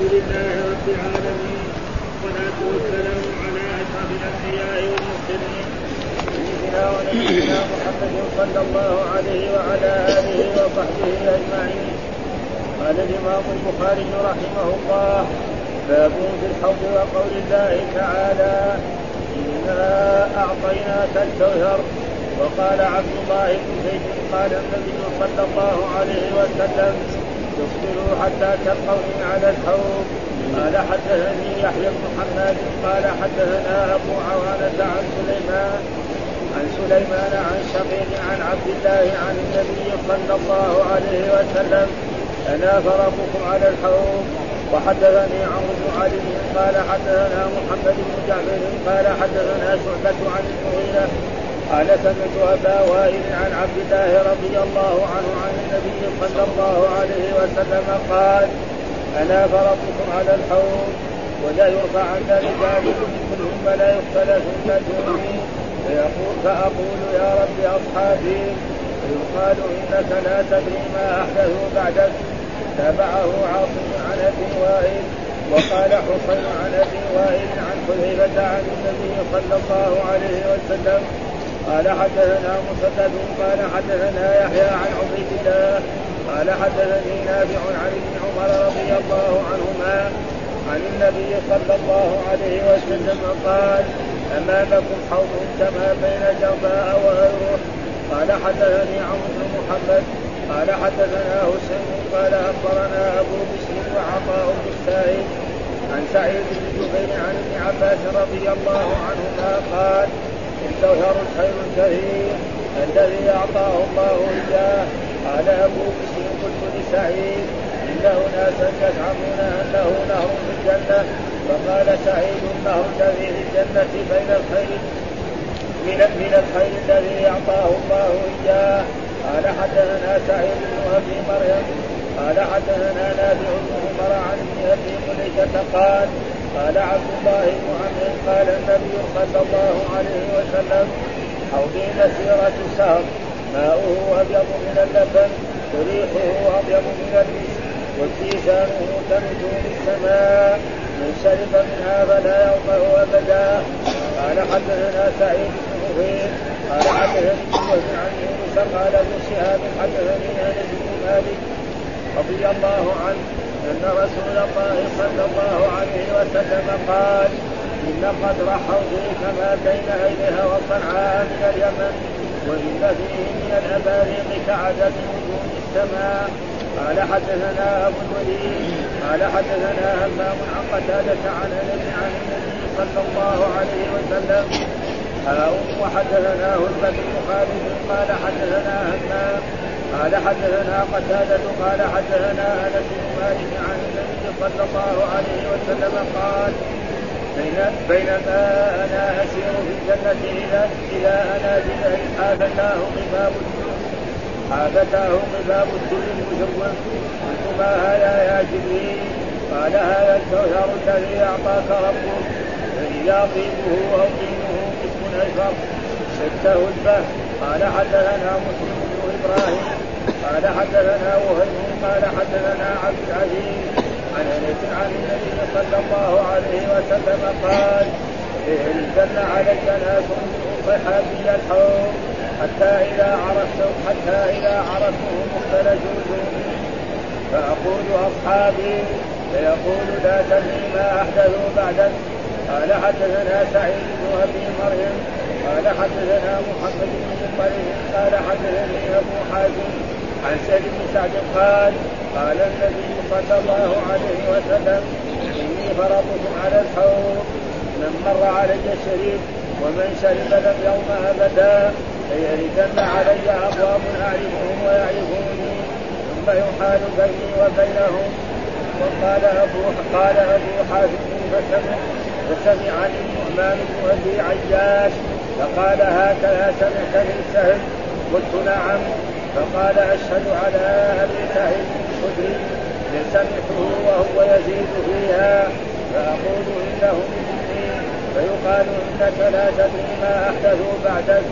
الحمد لله رب العالمين. والصلاة والسلام على أشرف الأنبياء والمرسلين. سيدنا ونبينا محمد صلى الله عليه وعلى آله وصحبه أجمعين. قال الإمام البخاري رحمه الله باب في الحوض وقول الله تعالى إنا أعطيناك الكوثر وقال عبد الله بن زيد قال النبي صلى الله عليه وسلم تصبروا حتى تلقوني على الحوض. قال حدثني يحيى بن حماد قال حدثنا أبو عوانة عن سليمان عن سليمان عن شقيق عن عبد الله عن النبي صلى الله عليه وسلم أنا فرقكم على الحوض. وحدثني عمرو بن علي. قال حدثنا محمد بن جعفر. قال حدثنا شعبة عن المغيرة. قال سمعت أبا وائل عن عبد الله رضي الله عنه عن النبي صلى الله عليه وسلم قال أنا فرضتكم على الحوض؟ ولا يرفع عن رجال منهم فلا يختلفن دوني فيقول فأقول يا رب أصحابي فيقال إنك لا تدري ما احدثوا بعدك. تابعه عاصم عن أبي وائل وقال حسين عن أبي وائل عن حذيفة عن النبي صلى الله عليه وسلم قال حدثنا مسدد قال حدثنا يحيى عن عبيد الله قال حدثني نافع عن ابن عمر رضي الله عنهما عن النبي صلى الله عليه وسلم قال أمامكم حوض كما بين جرباء وغيره. قال حدثني عمرو بن محمد قال حدثنا حسين قال أخبرنا أبو بشر وعطاء بن عن سعيد بن جبير عن ابن عباس رضي الله عنهما قال الكوثر الخير الكثير الذي أعطاه الله إياه. قال أبو بشر قلت لسعيد ان اناسا يزعمون أنه نهر في الجنة. فقال سعيد النهر الذي في الجنة بين الخير من من الخير الذي أعطاه الله إياه. قال حدثنا سعيد بن أبي مريم. قال حدثنا نافع بن عمر عن أبي مليكة قال قال عبد الله بن عمرو قال النبي صلى الله عليه وسلم حوضي مسيرة سهر ماؤه أبيض من اللبن وريحه أبيض من المسك وكيسانه كنجوم السماء من شرب منها فلا يوقع أبدا. قال حدثنا سعيد بن قال حدثني وزن عن يونس قال ابن شهاب حدثني أنس بن مالك رضي الله عنه أن رسول الله صلى الله عليه وسلم قال إن قدر حوضي كما بين ايلها وصنعاء من اليمن وإن فيه من الأباريق كعدد نجوم السماء. قال حدثنا أبو الوليد قال حدثنا همام عن قتادة عن عن النبي صلى الله عليه وسلم. وحدثنا هربة بن خالد قال حدثنا همام قال حدثنا قتادة قال حدثنا أنس بن مالك عن النبي صلى الله عليه وسلم قال بين بينما أنا أسير في الجنة اذا اذا أنا بذلك حافتاه قباب حافتاه قباب الدر المشوه. قلت ما هذا يا جبريل؟ قال هذا الكوثر الذي أعطاك ربك. فإذا طيبه أو طينه قسم ايسر شده البه قال حدثنا مسلم بن إبراهيم قال حدثنا وهيب قال حدثنا عبد العزيز عن أنس عن النبي صلى الله عليه وسلم قال الجن علي ناس صحابي الحوض حتى إذا عرفتهم حتى إذا عرفتهم اختلجوا دوني فأقول أصحابي فيقول لا تدري ما احدثوا بعدك قال حدثنا سعيد بن أبي مريم قال حدثنا محمد بن طريق قال حدثني أبو حازم عن سعد بن سعد قال قال النبي صلى الله عليه وسلم إني فرطكم على الحوض من مر علي الشريف ومن شرب لم يوم أبدا فيردن علي أبواب أعرفهم ويعرفوني ثم يحال بيني وبينهم. وقال أبو قال أبو حازم فسمع فسمعني النعمان بن أبي عياش فقال هكذا سمعت من سهل قلت نعم. فقال أشهد على أبي سعيد الخدري سمعته وهو يزيد فيها فأقول إنه مني فيقال إنك لا تدري ما احدثوا بعدك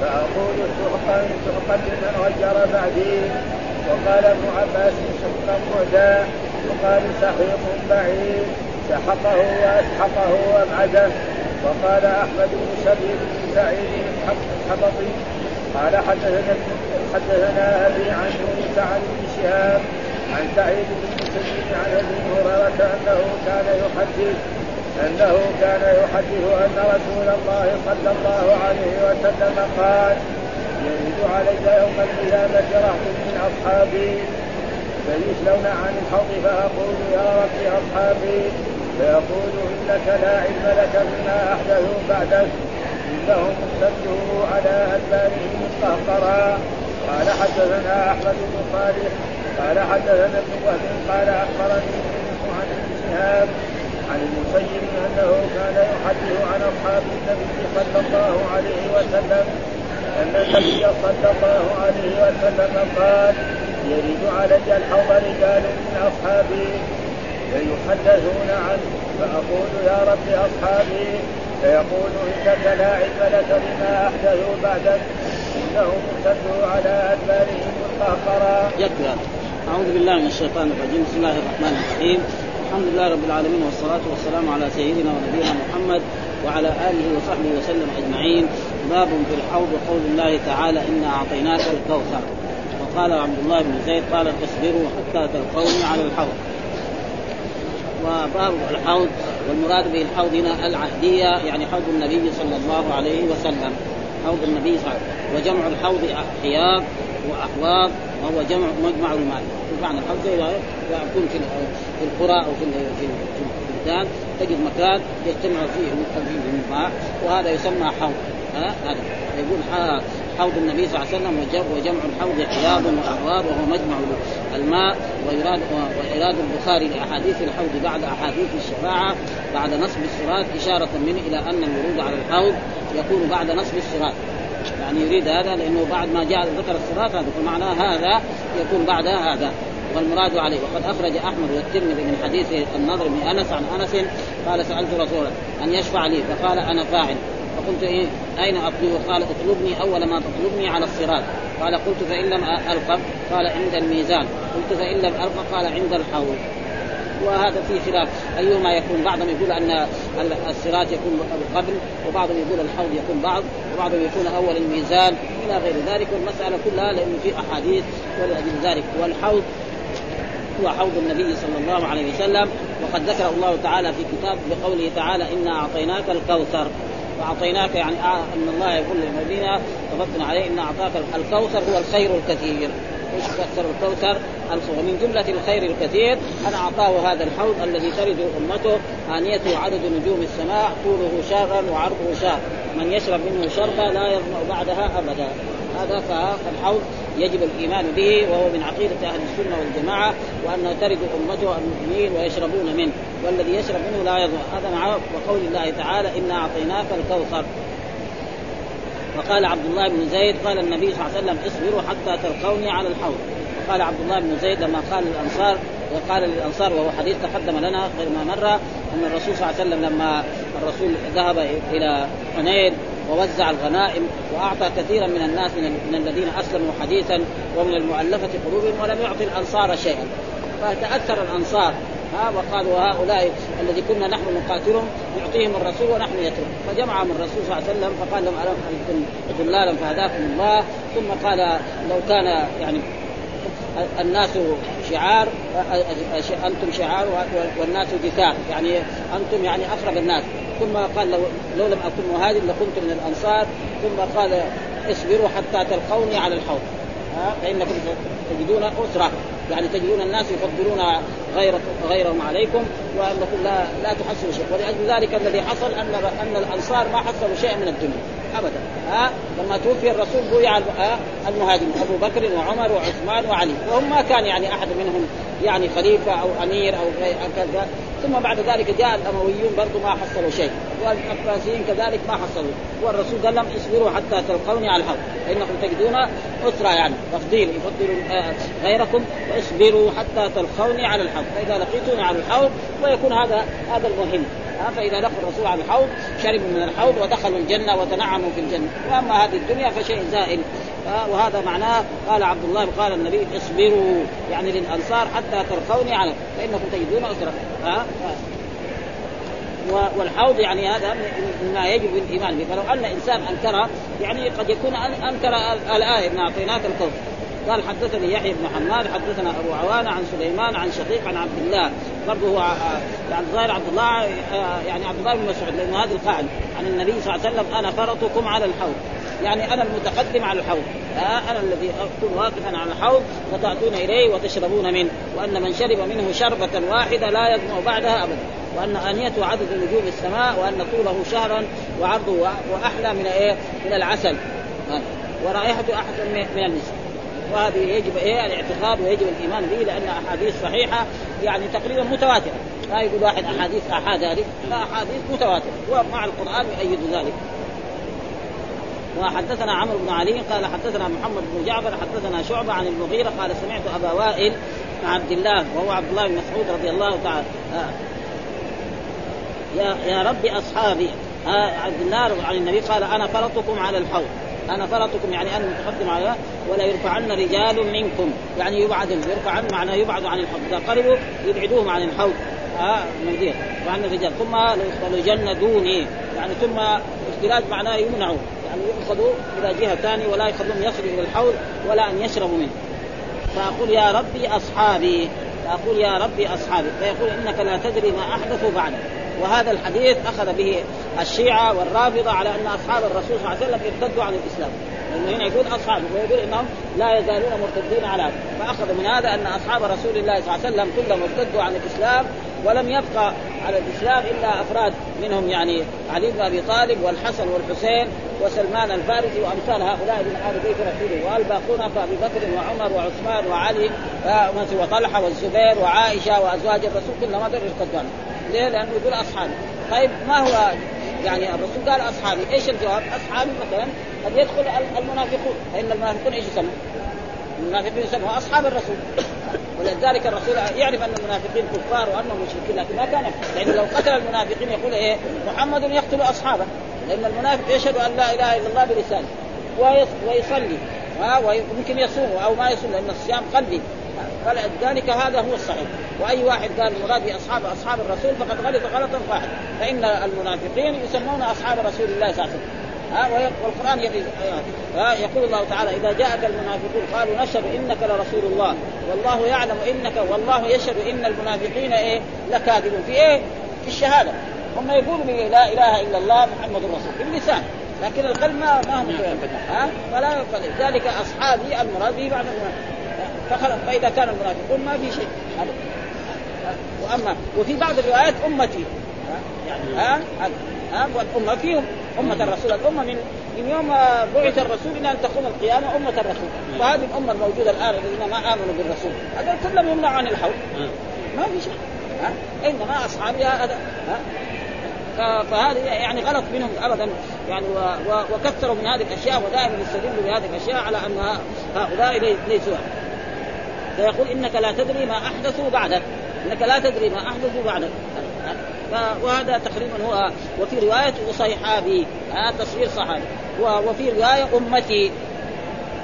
فأقول سحقا سحقا لمن غير بعدي. وقال ابن عباس سحقا بعدا وقال سحيق بعيد سحقه وأسحقه وأبعده. وقال أحمد بن سبيل بن سعيد الحبطي قال حدثنا حدثنا أبي عن موسى عن ابن شهاب عن سعيد بن مسلم عن أبي هريرة أنه كان يحدث أنه كان يحدث أن رسول الله صلى الله عليه وسلم قال يرد علي يوم القيامة رهط من أصحابي. فيسلون عن الحوض فأقول يا رب أصحابي. فيقول إنك لا علم لك بما أحدثوا بعدك إنهم ارتدوا على أدبارهم القهقرا قال حدثنا أحمد بن صالح قال حدثنا ابن وهب قال أخبرني عن ابن شهاب عن المسيب أنه كان يحدث عن أصحاب النبي صلى الله عليه وسلم أن النبي صلى الله عليه وسلم قال يرد علي الحوض رجال من أصحابي فيحدثون عنه فأقول يا رب أصحابي فيقول إنك لا علم لك بما أحدثوا بعدك إنهم ارتدوا على أدبارهم القهقرا. يكفي أعوذ بالله من الشيطان الرجيم. بسم الله الرحمن الرحيم. الحمد لله رب العالمين والصلاة والسلام على سيدنا ونبينا محمد وعلى آله وصحبه وسلم أجمعين. باب في الحوض قول الله تعالى إنا أعطيناك الكوثر. وقال عبد الله بن زيد قال اصبروا حتى تلقوني على الحوض. وباب الحوض والمراد به الحوض هنا العهدية يعني حوض النبي صلى الله عليه وسلم. حوض النبي صلى الله عليه وسلم. وجمع الحوض حياض وأحواض وهو جمع مجمع المال. بمعنى الحوض يكون في القرى أو في البلدان. تجد مكان يجتمع فيه من الماء وهذا يسمى حوض. ها؟ هذا. يقول حوض النبي صلى الله عليه وسلم وجمع الحوض حياض واحواض وهو مجمع الماء ويراد وإراد البخاري لأحاديث الحوض بعد أحاديث الشفاعة بعد نصب الصراط إشارة منه إلى أن الورود على الحوض يكون بعد نصب الصراط. يعني يريد هذا لأنه بعد ما جاء ذكر الصراط هذا فمعناه هذا يكون بعد هذا والمراد عليه. وقد أخرج أحمد والترمذي من حديث النضر بن أنس عن أنس قال سألت رسولا أن يشفع لي؟ فقال أنا فاعل. فقلت إيه؟ أين أطلب؟ قال اطلبني أول ما تطلبني على الصراط. قال قلت فإن لم القب قال عند الميزان. قلت فإن لم القب قال عند الحوض. وهذا فيه خلاف. أيهما يكون؟ بعضهم يقول أن الصراط يكون قبل وبعضهم يقول الحوض يكون بعض وبعضهم يكون أول الميزان. إلى غير ذلك والمسألة كلها لأنه في أحاديث ولاجل ذلك. والحوض هو حوض النبي صلى الله عليه وسلم وقد ذكره الله تعالى في كتاب بقوله تعالى إنا أعطيناك الكوثر. واعطيناك يعني إن الله يقول للذين تفضل عليه إن أعطاك الكوثر هو الخير الكثير. إيش كثر الكوثر؟ ومن جملة الخير الكثير. ان أعطاه هذا الحوض الذي ترد أمته انيته عدد نجوم السماء طوله شارا وعرضه شار من يشرب منه شربا لا يظمأ بعدها أبدا. هذا فالحوض يجب الإيمان به وهو من عقيدة أهل السنة والجماعة وانه ترد أمته المؤمنين ويشربون منه. والذي يشرب منه لا يظمأ هذا مع وقول الله تعالى إنا أعطيناك الكوثر. وقال عبد الله بن زيد قال النبي صلى الله عليه وسلم اصبروا حتى تلقوني على الحوض. وقال عبد الله بن زيد لما قال للأنصار وقال للأنصار وهو حديث تقدم لنا غير ما مر أن الرسول صلى الله عليه وسلم لما الرسول ذهب إلى حنين ووزع الغنائم وأعطى كثيرا من الناس من الذين أسلموا حديثا ومن المؤلفة قلوبهم ولم يعطي الأنصار شيئا. فتاثر الأنصار. ها وقالوا هؤلاء الذي كنا نحن نقاتلهم يعطيهم الرسول ونحن نترك فجمعهم الرسول صلى الله عليه وسلم فقال لهم ألم أنتم ضلالا فهداكم الله؟ ثم قال لو كان يعني الناس شعار أنتم شعار والناس دثار يعني أنتم يعني اقرب الناس. ثم قال لو, لو لم أكن مهاجر لكنت من الأنصار ثم قال اصبروا حتى تلقوني على الحوض. فإنكم تجدون أسرة. يعني تجدون الناس يفضلون غير غيرهم عليكم وأنكم لا لا تحصلوا شيء ولأجل ذلك الذي حصل ان أن الأنصار ما حصلوا شيئا من الدنيا. ابدا. ها لما توفي الرسول بويع المهاجرين أبو بكر وعمر وعثمان وعلي. وهم ما كان يعني أحد منهم يعني خليفة أو أمير أو كذا. ثم بعد ذلك جاء الأمويون برضو ما حصلوا شيء. والعباسيين كذلك ما حصلوا. والرسول قال لهم اصبروا حتى تلقوني على الحوض فإنكم تجدون اسرى يعني. تفضيل يفضل آه، غيركم. واصبروا حتى تلقوني على الحوض. فإذا لقيتوني على الحوض ويكون هذا هذا المهم. فإذا لقوا الرسول على الحوض شربوا من الحوض ودخلوا الجنة وتنعموا في الجنة. وأما هذه الدنيا فشيء زائل. وهذا معناه قال عبد الله قال النبي اصبروا يعني للأنصار حتى تلقوني على فإنكم تجدون اسرا والحوض يعني هذا مما يجب الإيمان به. فلو أن إنسان أنكر يعني قد يكون أنكر الآية ان أعطيناك الكون. قال حدثني يحيى بن حماد حدثنا أبو عوانة عن سليمان عن شقيق عن عبد الله. برضه هو يعني ظاهر عبد الله يعني عبد الله بن مسعود لأنه هذا القائل عن النبي صلى الله عليه وسلم أنا فرطكم على الحوض. يعني أنا المتقدم على الحوض أنا الذي أكون واقفا على الحوض فتاتون إليه وتشربون منه وأن من شرب منه شربة واحدة لا يظمأ بعدها ابدا. وأن انيته عدد نجوم السماء وأن طوله شهرا وعرضه وأحلى من إيه؟ من العسل. ورائحته احسن من النساء. وهذه يجب إيه؟ الاعتقاد ويجب الإيمان به لأن أحاديث صحيحة يعني تقريبا متواترة. لا يقول واحد أحاديث أحاد هذه لا أحاديث متواترة. ومع القرآن يؤيد ذلك. وحدثنا عمرو بن علي قال حدثنا محمد بن جعفر حدثنا شعبة عن المغيرة قال سمعت أبا وائل عبد الله وهو عبد الله بن مسعود رضي الله تعالى. يا يا رب أصحابي. آه عبد الله عن النبي قال أنا فرطكم على الحوض. أنا فرطكم يعني أنا متقدم على ولا يرفعن رجال منكم. يعني يبعد يرفعن معناه يبعد عن الحوض. إذا قربوا يبعدوهم عن الحوض. آه مدير وعن الرجال. ثم ليخرجن دوني. يعني ثم اختلاج معناه يمنعوا. يعني يؤخذوا إلى جهة ثانية ولا يخلون يصلوا إلى الحوض ولا أن يشربوا منه. فأقول يا ربي أصحابي. فأقول يا ربي أصحابي. فيقول إنك لا تدري ما احدثوا بعد. وهذا الحديث أخذ به الشيعة والرافضة على أن أصحاب الرسول صلى الله عليه وسلم ارتدوا عن الإسلام. لأنه هنا يقول اصحابه ويقول إنهم لا يزالون مرتدين على هذا. فأخذ من هذا أن أصحاب رسول الله صلى الله عليه وسلم كلهم ارتدوا عن الإسلام ولم يبقى على الإسلام إلا أفراد منهم يعني علي بن أبي طالب والحسن والحسين وسلمان الفارسي وأمثال هؤلاء من آل بيت رسوله والباقون فابي بكر وعمر وعثمان وعلي وطلحه والزبير وعائشة وأزواج الرسول كلهم هذول ارتدوا ليه؟ لأنه يقول أصحابي. طيب ما هو يعني الرسول قال أصحابي؟ إيش الجواب؟ أصحابي مثلا قد يدخل المنافقون. فإن المنافقون إيش يسموا؟ المنافقين يسموا أصحاب الرسول. ولذلك الرسول يعرف أن المنافقين كفار وأنهم مشركين لكن ما كان لأنه لو قتل المنافقين يقول إيه؟ محمد يقتل أصحابه. لأن المنافق يشهد أن لا إله إلا الله بلسانه. ويصلي. ويمكن يصوم أو ما يصوم لأن الصيام قلبي. فلذلك هذا هو الصحيح. وأي واحد قال المراد باصحاب اصحاب الرسول فقد غلط غلطا واحدا فإن المنافقين يسمون أصحاب رسول الله صلى الله عليه وسلم. ها والقرآن يقول الله تعالى إذا جاءك المنافقون قالوا نشهد إنك لرسول الله. والله يعلم انك والله يشهد إن المنافقين إيه؟ لكاذبون. في إيه؟ في الشهادة. هم يقولوا لا إله إلا الله محمد رسول باللسان لكن القلب ما ما هم ها؟ فلا فلذلك أصحابي المراد به بعد المنافقين فإذا كان المنافقون ما في شيء. وأما وفي بعض الروايات أمتي. يعني ها ها والأمة فيهم. أمة الرسول الأمة من من يوم بعث الرسول إلى أن تقوم القيامة أمة الرسول. وهذه الأمة الموجودة الآن الذين ما آمنوا بالرسول. هذول كلهم يمنعوا عن الحوض ما في شيء. ها إنما اصحابي هذا. فهذه يعني غلط منهم ابدا. يعني. وكثروا من هذه الأشياء ودائما يستدلوا بهذه الأشياء على أن هؤلاء ليسوا. فيقول إنك لا تدري ما أحدثوا بعدك. إنك لا تدري ما أحدثوا بعدك. وهذا تقريبا هو وفي رواية اصيحابي هذا تصوير صحابي وفي رواية أمتي.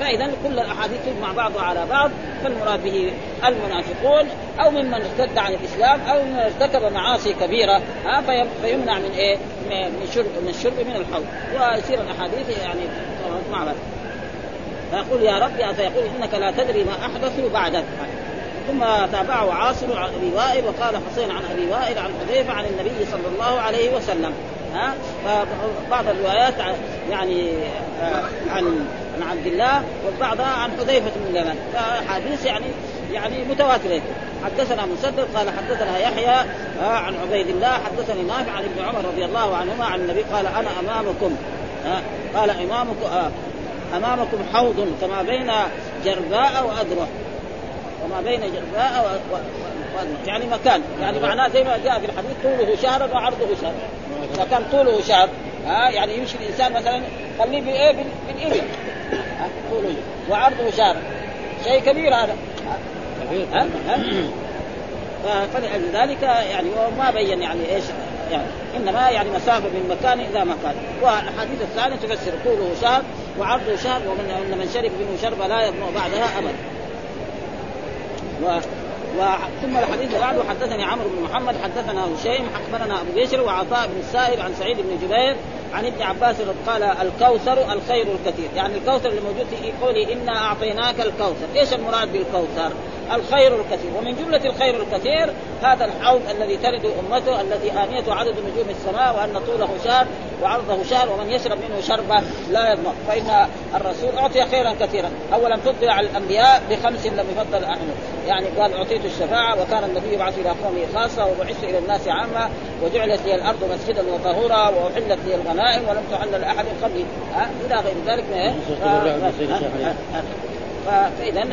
فإذا كل الأحاديث تجمع بعضها على بعض فالمراد به المنافقون أو ممن ارتد عن الإسلام أو ممن ارتكب معاصي كبيرة. ها فيمنع من إيه؟ من شرب من الشرب من الحوض. ويصير الأحاديث يعني مع بعض. فيقول يا ربي فيقول إنك لا تدري ما احدثوا بعدك. ثم تابعه عاصم عن أبي وائل وقال حسين عن أبي وائل عن حذيفة عن النبي صلى الله عليه وسلم. ها؟ فبعض الروايات يعني آه، عن عن عبد الله وبعضها عن حذيفة بن اليمن فأحاديث يعني يعني متواترة. حدثنا مسدد قال حدثنا يحيى آه، عن عبيد الله. حدثني نافع عن ابن عمر رضي الله عنهما عن النبي قال أنا أمامكم. قال امامكم آه، أمامكم حوض كما بين جرباء وادره وما بين جرباء وادره يعني مكان. يعني معناه زي ما جاء في الحديث طوله شهرا وعرضه شهر. إذا كان طوله شهر ها يعني يمشي الإنسان مثلا خليه بايه بالابل طوله وعرضه شهر. شيء كبير هذا. كبير. ها؟ ها؟ فلذلك يعني ما بين يعني إيش يعني إنما يعني مسافة من مكان إلى مكان. والأحاديث الثانية تفسر طوله شهر وعرضه شهر ومن من شرب منه شربة لا يظمأ بعدها أبدا. و ثم الحديث بعده حدثني عمرو بن محمد حدثنا هشيم أخبرنا أبو بشر وعطاء بن السائب عن سعيد بن جبير عن ابن عباس قال الكوثر الخير الكثير. يعني الكوثر اللي موجود في قوله إنا أعطيناك الكوثر. إيش المراد بالكوثر؟ الخير الكثير. ومن جملة الخير الكثير هذا الحوض الذي ترد أمته الذي انيته عدد نجوم السماء وأن طوله شهر وعرضه شهر ومن يشرب منه شربة لا يظمأ فإن الرسول أعطي خيرا كثيرا. اولا فضل على الأنبياء بخمس لم يفضل احمد يعني قال أعطيت الشفاعة وكان النبي يبعث إلى قومه خاصة وبعثت إلى الناس عامة وجعلت لي الأرض مسجدا وطهورا وأحلت لي الغنائم ولم تحل لأحد قبلي إلى غير ذلك فإذا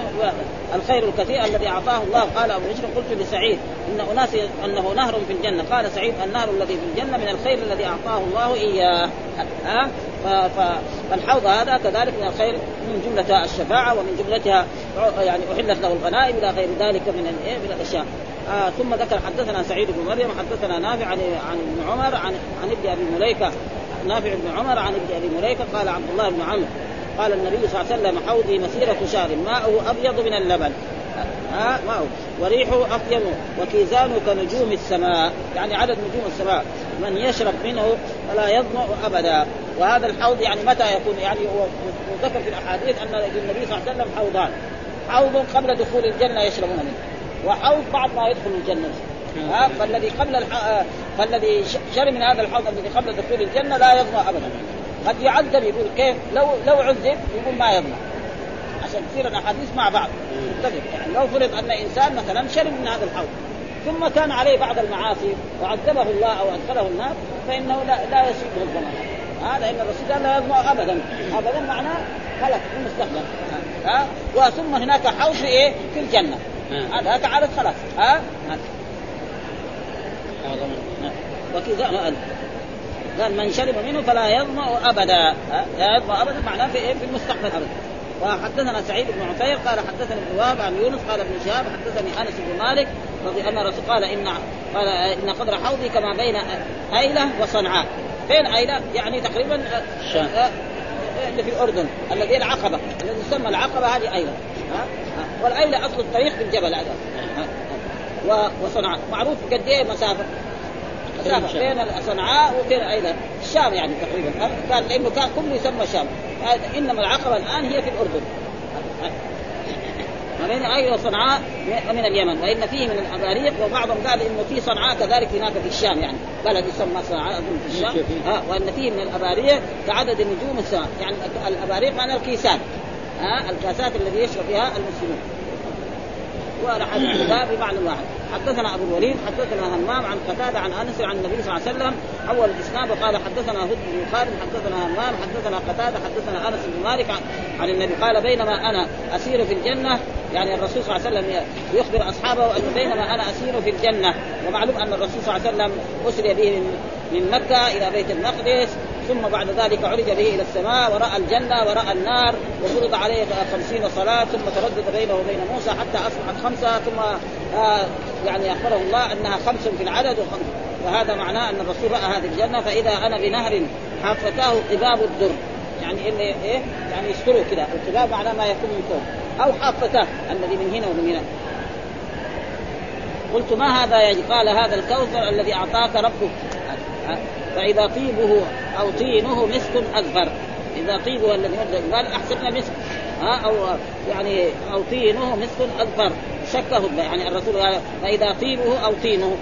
الخير الكثير الذي أعطاه الله قال أبو بشر قلت لسعيد إن اناس أنه نهر في الجنة. قال سعيد النهر الذي في الجنة من الخير الذي أعطاه الله إياه. ها؟ فالحوض هذا كذلك من الخير من جملة الشفاعة ومن جملتها يعني أحلت له الغنائم إلى غير ذلك من من الأشياء. آه ثم ذكر حدثنا سعيد بن مريم حدثنا نافع عن عن ابن عمر عن عن ابن أبي مليكة نافع بن عمر عن ابن أبي مليكه قال عبد الله بن عمرو قال النبي صلى الله عليه وسلم حوضي مسيرة شهر ماؤه أبيض من اللبن. ها ماؤه. وريحه أطيب وكيزانه كنجوم السماء. يعني عدد نجوم السماء. من يشرب منه فلا يظمأ أبدا. وهذا الحوض يعني متى يكون؟ يعني وذكر في الأحاديث أن النبي صلى الله عليه وسلم حوضان. حوض قبل دخول الجنة يشربون منه. وحوض بعد ما يدخل الجنة. ها فالذي قبل الح... فالذي شرب من هذا الحوض الذي قبل دخول الجنة لا يظمأ أبدا. قد يعذب يقول كيف؟ لو لو عذب يقول ما يضمن عشان تصير الأحاديث مع بعض. يعني لو فرض أن إنسان مثلا شرب من هذا الحوض ثم كان عليه بعض المعاصي وعذبه الله أو أدخله النار فإنه لا لا يصيبه الضمان هذا ان الرسول قال لا يضمن ابدا. ابدا معناه خلق في المستقبل ها وثم هناك حوض في إيه؟ في الجنة. هذا تعالى خلاص ها وكذا قال من شرب منه فلا يظمأ أبدا. لا يظمأ أبدا معناه في إيه؟ في المستقبل أبدا. وحدثنا سعيد بن عفير قال حدثني ابن وهب عن يونس قال ابن شهاب حدثني أنس بن مالك رضي أن الرسول قال ان قال إن قدر حوضي كما بين أيلة وصنعاء. فين أيلة؟ يعني تقريبا الشام اللي في الأردن الذي العقبة الذي يسمى العقبة هذه أيلة. والأيلة أصل الطريق في الجبل هذا. وصنعاء معروف قد إيه مسافة؟ مسافة بين صنعاء وبين أيضا الشام يعني تقريبا. كان لأنه كان كله يسمى شام. إنما العقبة الآن هي في الأردن. بين أيضا صنعاء؟ من اليمن. وإن فيه من الأباريق وبعضهم قال إنه في صنعاء كذلك هناك في الشام يعني. بلد يسمى صنعاء أظن في الشام. ها وإن فيه من الأباريق كعدد النجوم السماء. يعني الأباريق معنى الكيسان. ها الكاسات الذي يشرب فيها المسلمون. والحديث بمعنى واحد. حدثنا أبو الوليد حدثنا همام عن قتادة عن أنس عن النبي صلى الله عليه وسلم أول الإسناد وقال حدثنا هد بن خالد حدثنا همام حدثنا قتادة حدثنا أنس بن مالك عن, النبي. قال بينما أنا أسير في الجنه يعني الرسول صلى الله عليه وسلم يخبر أصحابه أن بينما أنا أسير في الجنة ومعلوم أن الرسول صلى الله عليه وسلم أسري به من مكة إلى بيت المقدس ثم بعد ذلك عرج به إلى السماء ورأى الجنة ورأى النار وفرض عليه خمسين صلاة ثم تردد بينه وبين موسى حتى أصبحت خمسة ثم آه يعني أخبره الله أنها خمس في العدد وخمس. وهذا معناه أن الرسول رأى هذه الجنة فإذا أنا بنهر حافتاه قباب الدر. يعني اللي إيه؟ يعني يستروا كذا القباب معناه ما يكون من فوق. أو حافتاه الذي من هنا ومن هنا. قلت ما هذا قال هذا الكوثر الذي أعطاك ربك. فإذا طيبه أو طينه مسك اذفر إذا طيبه الذي قال احسبنا مسك. ها أو يعني أو طينه مسك اذفر شكه يعني الرسول قال فإذا طيبه أو طينه.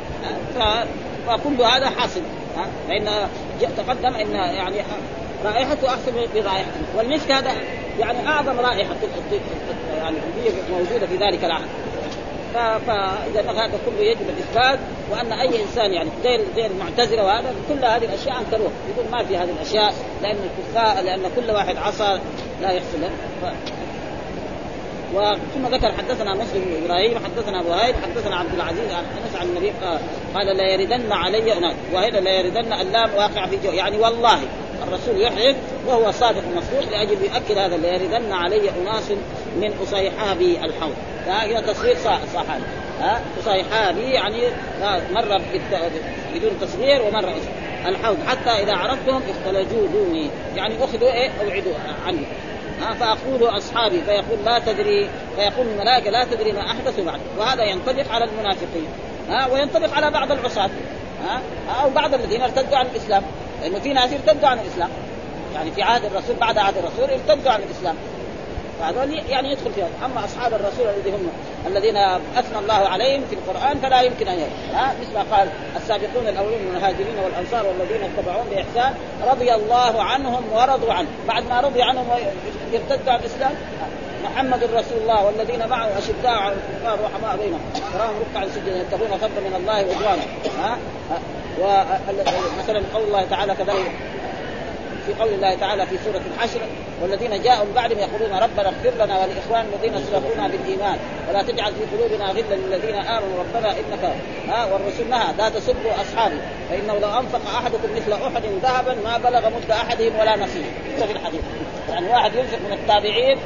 فكل هذا حاصل فإن تقدم إن يعني رائحته أحسن برائحته والمسك هذا يعني أعظم رائحة يعني موجودة في ذلك العهد فاذا هذا كله يجب الإثبات وأن أي إنسان يعني غير غير المعتزله وهذا كل هذه الأشياء انكروها يقول ما في هذه الأشياء لأن الكفار لأن كل واحد عصى لا يحصل. ف... وثم ذكر حدثنا مسلم بن إبراهيم حدثنا ابو هايد حدثنا عبد العزيز عن أنس عن النبي قال لا يردن علي اناس وهذا لا يردن اللام واقع في جو يعني والله الرسول يحلف وهو صادق مصدوق لأجل يؤكد هذا لا يردن علي أناس من أصيحابي الحوض. هذا تصوير صحابي ها؟ أصيحابي يعني مره بدون تصغير ومره الحوض. حتى إذا عرفتهم اختلجوا دوني يعني أخذوا إيه؟ أوعدوا عني. ها؟ فأقول أصحابي فيقول لا تدري فيقول الملائكة لا تدري ما أحدث بعد. وهذا ينطبق على المنافقين. ها؟ وينطبق على بعض العصاة. ها؟ أو بعض الذين ارتدوا عن الإسلام. لأنه في ناس ارتدوا عن الإسلام. يعني في عهد الرسول بعد عهد الرسول ارتدوا عن الإسلام. فهذول يعني يدخل فيها أما أصحاب الرسول الذين هم الذين أثنى الله عليهم في القرآن فلا يمكن أن ها مثل ما قال السابقون الاولون من المهاجرين والأنصار والذين اتبعوهم بإحسان رضي الله عنهم ورضوا عنه. بعد ما رضي عنهم يرتدوا عن الإسلام محمد رسول الله والذين معه أشداء على الكفار رحماء بينهم. تراهم ركعا سجدا يتقون فضلا من الله ورضوانه ها. ومثلا قول الله تعالى كذلك في قول الله تعالى في سورة الحشر والذين جاءوا من بعدهم يقولون ربنا اغفر لنا ولإخواننا الذين سبقونا بالإيمان ولا تجعل في قلوبنا غلا للذين آمنوا ربنا إنك ها والرسول نهى لا تسبوا أصحابي فإنه لو أنفق أحدكم مثل أحد ذهبا ما بلغ مد أحدهم ولا نصيبه في الحديث. يعني واحد ينفق من التابعين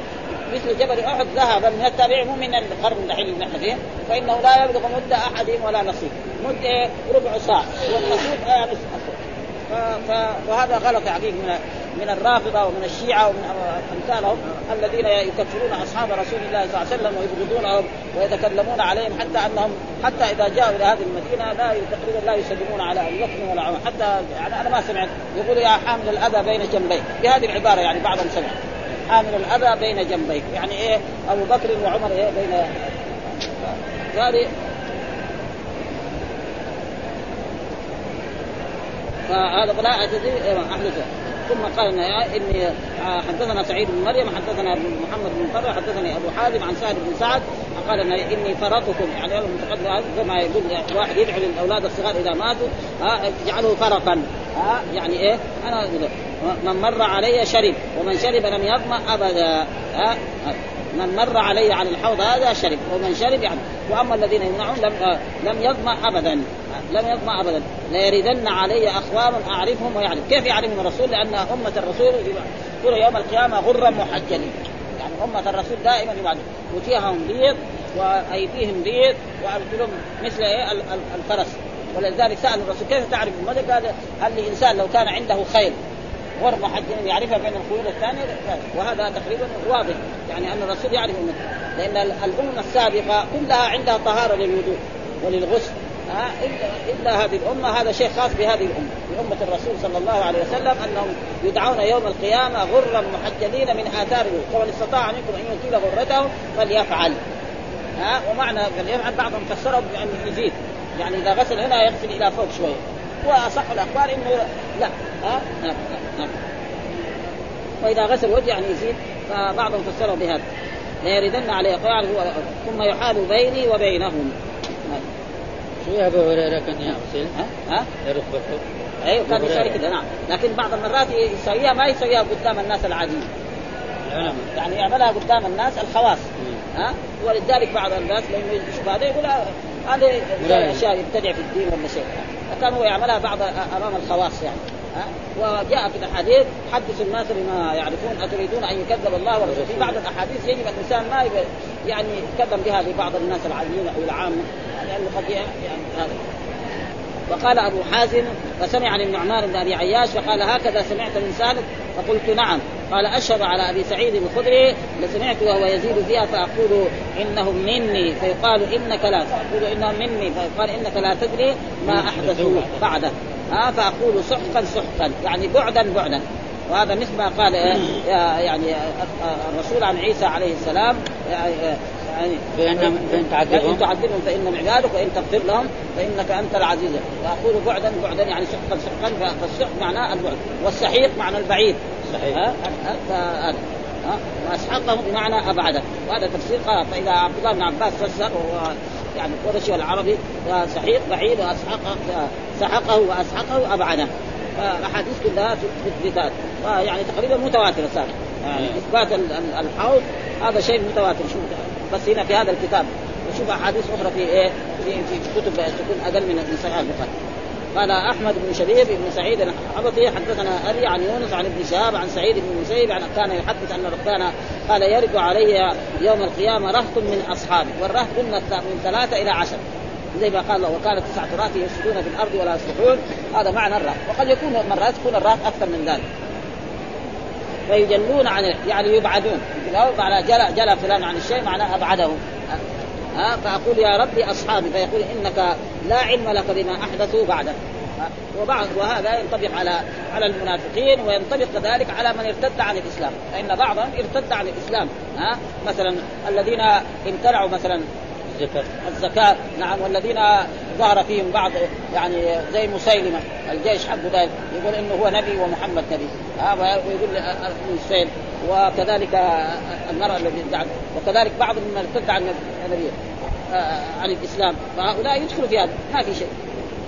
مثل جبل أحد ذهبا من التابعين مو من القرن الحين اللي نحن فيه فإنه لا يبلغ مد احدهم ولا نصيب. مد؟ ربع صاع والنصيب آه فهذا غلط حقيقي من من الرافضة ومن الشيعة ومن أمثالهم الذين يكفرون أصحاب رسول الله صلى الله عليه وسلم ويبغضونهم ويتكلمون عليهم حتى انهم حتى إذا جاءوا إلى هذه المدينة لا تقريبا لا يسلمون على أبي بكر ولا عمر. حتى يعني أنا ما سمعت. يقول يا حامل الأذى بين جنبيك بهذه العبارة يعني بعضهم سمع. حامل الأذى بين جنبيك يعني إيه؟ أبو بكر وعمر إيه؟ بين هذه فهذا فلا اجزي أحدثه. ثم قال إني حدثنا سعيد بن مريم حدثنا محمد بن فرع حدثني أبو حازم عن سعد بن سعد. قال إني فرطكم. يعني المتقدم كما يقول واحد يدعو للاولاد الصغار إذا ماتوا اجعله فرقا ها يعني إيه؟ أنا من مر علي شرب ومن شرب لم يظمأ أبدا. ها؟ من مر علي عن الحوض هذا شرب ومن شرب يعني. وأما الذين يمنعون لم لم يظمأ أبدا. لم يظمأ أبدا. ليردن علي اقوام أعرفهم ويعرف. كيف يعرفهم الرسول؟ لأن أمة الرسول يكون يوم القيامة غرا محجلين. يعني أمة الرسول دائما يبعد. وجيههم بيض وأيديهم بيض وأرجلهم مثل إيه؟ الفرس. ولذلك سأل الرسول كيف تعرف الملك قال هل الانسان لو كان عنده خيل غر محجل يعرفها بين الخيول الثانية وهذا تقريبا واضح يعني أن الرسول يعرف امته لأن الامم السابقة كلها عندها طهارة للوضوء وللغسل. ها الا هذه الأمة. هذا شيء خاص بهذه الأمة. بأمة الرسول صلى الله عليه وسلم أنهم يدعون يوم القيامة غرا محجلين من آثار فمن استطاع منكم أن يطيل غرته فليفعل. ها ومعنى فليفعل بعضهم فسره بأن يزيد يعني إذا غسل هنا يغسل إلى فوق شوية. وأصح الأخبار إنه لا. ها نعم نعم وإذا غسل وجه يعني يزيد فبعضهم فسره بهذا. ليردن عليه قيعد هو ثم يحال بيني وبينهم. شو ابو هريره كان يغسل ها؟ ها؟ ركبته أيوه كان يسوي كذا نعم. لكن بعض المرات يسويها ما يسويها قدام الناس العاديين. يعني يعملها قدام الناس الخواص. ها؟ ولذلك بعض الناس لما يشوف هذا يقول هذه أشياء يبتدع في الدين ولا شيء. فكان هو يعملها بعض أمام الخواص يعني. وجاء في الأحاديث حدثوا الناس بما يعرفون أتريدون أن يكذب الله ورسوله؟ في بعض الأحاديث يجب الإنسان ما يعني يتكلم بها لبعض الناس العاديين أو العامة لأنه قد يعني هذا. وقال أبو حازم فسمع عن النعمان بن أبي عياش فقال هكذا سمعت من سالم فقلت نعم. قال أشهد على أبي سعيد الخدري لسمعت وهو يزيد فيها فأقول إنهم مني فيقال إنك لا فاقول إنهم مني فيقال إنك لا تدري ما احدثوا بعده. ها فأقول سحقا سحقا يعني بعدا بعدا. وهذا مثل ما قال يعني الرسول عن عيسى عليه السلام يعني فإن فإن تعذبهم. تعذبهم فإنهم عبادك وإن تغفر لهم فإنك أنت العزيز. وأقول بعدا بعدا يعني سحقا سحقا فالسحق معناه البعد. والسحيق معنى البعيد. صحيح. ها؟ ها؟ واسحقه بمعنى ابعده وهذا تفسير قال فإذا عبد الله بن عباس فسر وهو يعني القرشي والعربي سحيق بعيد واسحقه سحقه وأسحقه ابعده فالأحاديث كلها تثبت يعني تقريبا متواترة صار يعني إثبات الحوض هذا شيء متواتر. شوف بس هنا في هذا الكتاب. وشوف أحاديث أخرى في إيه؟ في, في كتب تكون أقل من صحيح البخاري قال أحمد بن شبيب بن سعيد الحبطي حدثنا أبي عن يونس عن ابن شهاب عن سعيد بن المسيب عن كان يحدث أن كان قال يرد علي يوم القيامة رهط من أصحابي. والرهط قلنا من ثلاثة إلى عشر. زي ما قال وكانت تسعة رات يفسدون في الأرض ولا يصلحون. هذا معنى الرات وقد يكون مرات تكون الرات أكثر من ذلك. فيجلون عن يعني يبعدون. معنى جلى جلى فلان عن الشيء معناه أبعده. ها؟ فأقول يا ربي أصحابي فيقول إنك لا علم لك بما أحدثوا بعدك. وبعض وهذا ينطبق على على المنافقين وينطبق كذلك على من ارتد عن الإسلام. فإن بعضهم ارتد عن الإسلام. ها؟ مثلا الذين امتنعوا مثلا الزكاة. الزكاة. نعم. والذين ظهر فيهم بعض يعني زي مسيلمة الجيش حقه ذلك يقول إنه هو نبي ومحمد نبي. ها ويقول مسيل وكذلك المرأة الذي ادعت وكذلك بعض من ارتد عن النبي عن الإسلام. فهؤلاء يدخلوا في هذا. ما في شيء.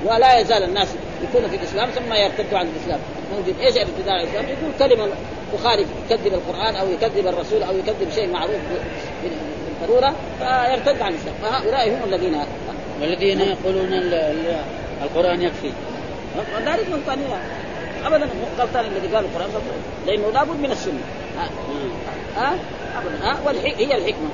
ولا يزال الناس يكونوا في الإسلام ثم يرتدوا عن الإسلام. موجود. إيش عن الإسلام؟ يقول كلمة تخالف يكذب القرآن أو يكذب الرسول أو يكذب شيء معروف بالضرورة فيرتد عن الإسلام. فهؤلاء هم الذين والذين يقولون القرآن يكفي. ذلك من ثانية ابدا غلطان الذي قال القرآن غلطان لأنه لابد من السنة. ها ها ابدا. ها هي الحكمة.